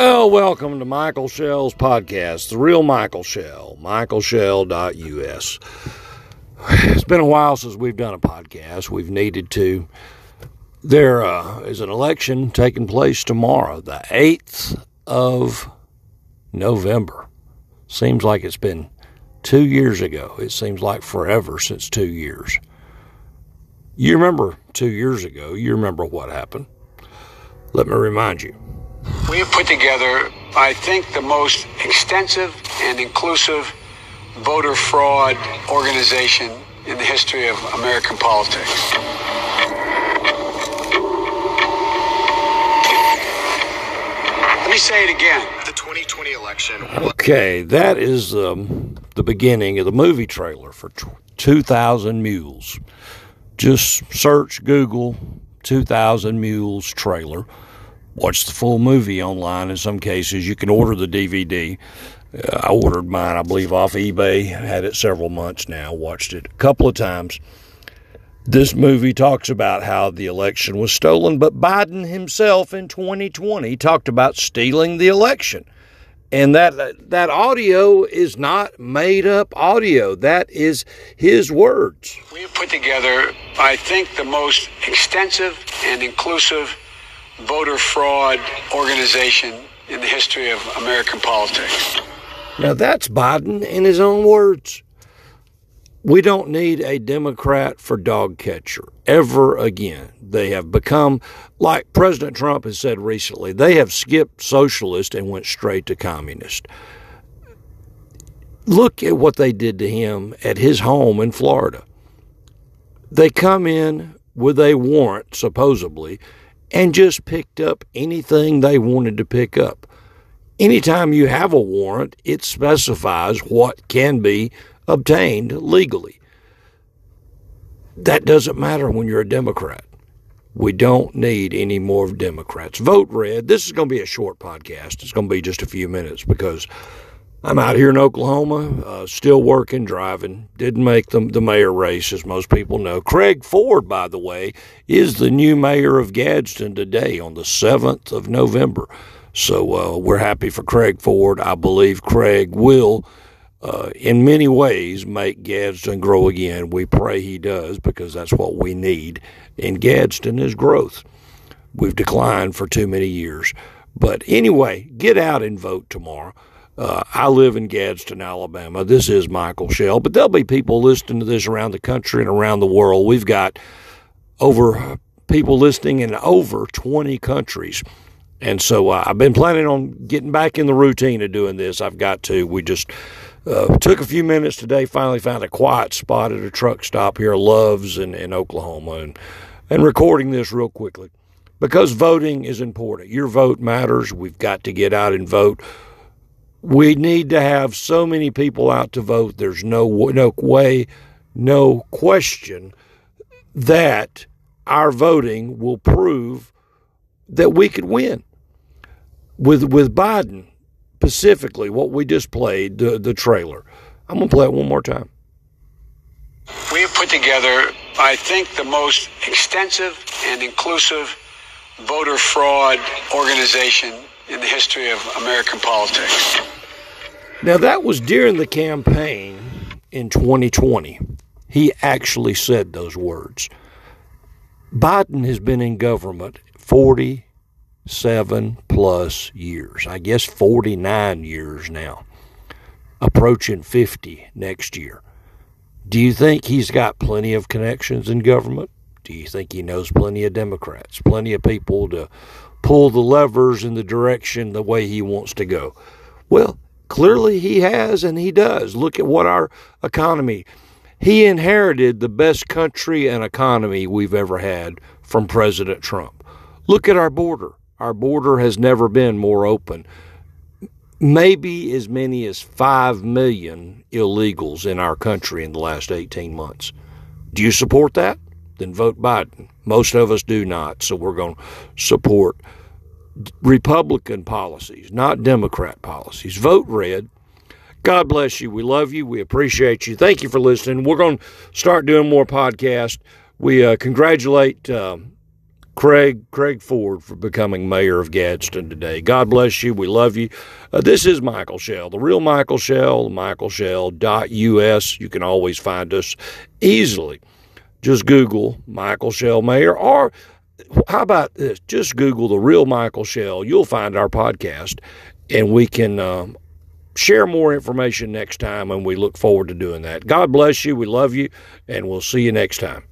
Well, welcome to Michael Shell's podcast, The Real Michael Shell, michaelshell.us. It's been a while since we've done a podcast. We've needed to. There uh, is an election taking place tomorrow, the 8th of November. Seems like it's been two years ago. It seems like forever since two years. You remember two years ago, you remember what happened. Let me remind you. We have put together, I think, the most extensive and inclusive voter fraud organization in the history of American politics. Let me say it again. The 2020 election. Okay, that is um, the beginning of the movie trailer for 2000 Mules. Just search Google 2000 Mules trailer. Watch the full movie online in some cases. You can order the DVD. Uh, I ordered mine, I believe, off eBay. Had it several months now. Watched it a couple of times. This movie talks about how the election was stolen, but Biden himself in 2020 talked about stealing the election. And that that audio is not made up audio. That is his words. We have put together, I think, the most extensive and inclusive voter fraud organization in the history of American politics. Now that's Biden in his own words. We don't need a Democrat for dog catcher ever again. They have become, like President Trump has said recently, they have skipped socialist and went straight to communist. Look at what they did to him at his home in Florida. They come in with a warrant, supposedly, and just picked up anything they wanted to pick up. Anytime you have a warrant, it specifies what can be obtained legally. That doesn't matter when you're a Democrat. We don't need any more Democrats. Vote red. This is going to be a short podcast. It's going to be just a few minutes because I'm out here in Oklahoma, uh, still working, driving. Didn't make the, the mayor race, as most people know. Craig Ford, by the way, is the new mayor of Gadsden today on the 7th of November. So uh, we're happy for Craig Ford. I believe Craig will uh, in many ways make Gadsden grow again. We pray he does because that's what we need. And Gadsden is growth. We've declined for too many years. But anyway, get out and vote tomorrow. Uh, I live in Gadsden, Alabama. This is Michael Shell, but there'll be people listening to this around the country and around the world. We've got over people listening in over 20 countries. And so uh, I've been planning on getting back in the routine of doing this. I've got to. We just uh, took a few minutes today, finally found a quiet spot at a truck stop here, Loves in, in Oklahoma, and, and recording this real quickly because voting is important. Your vote matters. We've got to get out and vote. We need to have so many people out to vote. There's no no way, no question that our voting will prove that we could win. With with Biden, specifically what we just played, the, the trailer. I'm to play it one more time. We have put together, I think, the most extensive and inclusive voter fraud organization in the history of American politics. Now, that was during the campaign in 2020. He actually said those words. Biden has been in government 47 plus years. I guess 49 years now, approaching 50 next year. Do you think he's got plenty of connections in government? Do you think he knows plenty of Democrats, plenty of people to pull the levers in the direction the way he wants to go? Well, clearly he has and he does. Look at what our economy. He inherited the best country and economy we've ever had from President Trump. Look at our border. Our border has never been more open. Maybe as many as 5 million illegals in our country in the last 18 months. Do you support that? Then vote Biden. Most of us do not, so we're going to support Republican policies, not Democrat policies. Vote red. God bless you. We love you. We appreciate you. Thank you for listening. We're going to start doing more podcasts. We uh, congratulate. Uh, Craig Craig Ford for becoming mayor of Gadsden today. God bless you. We love you. Uh, this is Michael Shell, the real Michael Shell, michaelshell.us. You can always find us easily. Just Google Michael Shell Mayor or how about this? Just Google the real Michael Shell. You'll find our podcast and we can um, share more information next time and we look forward to doing that. God bless you. We love you and we'll see you next time.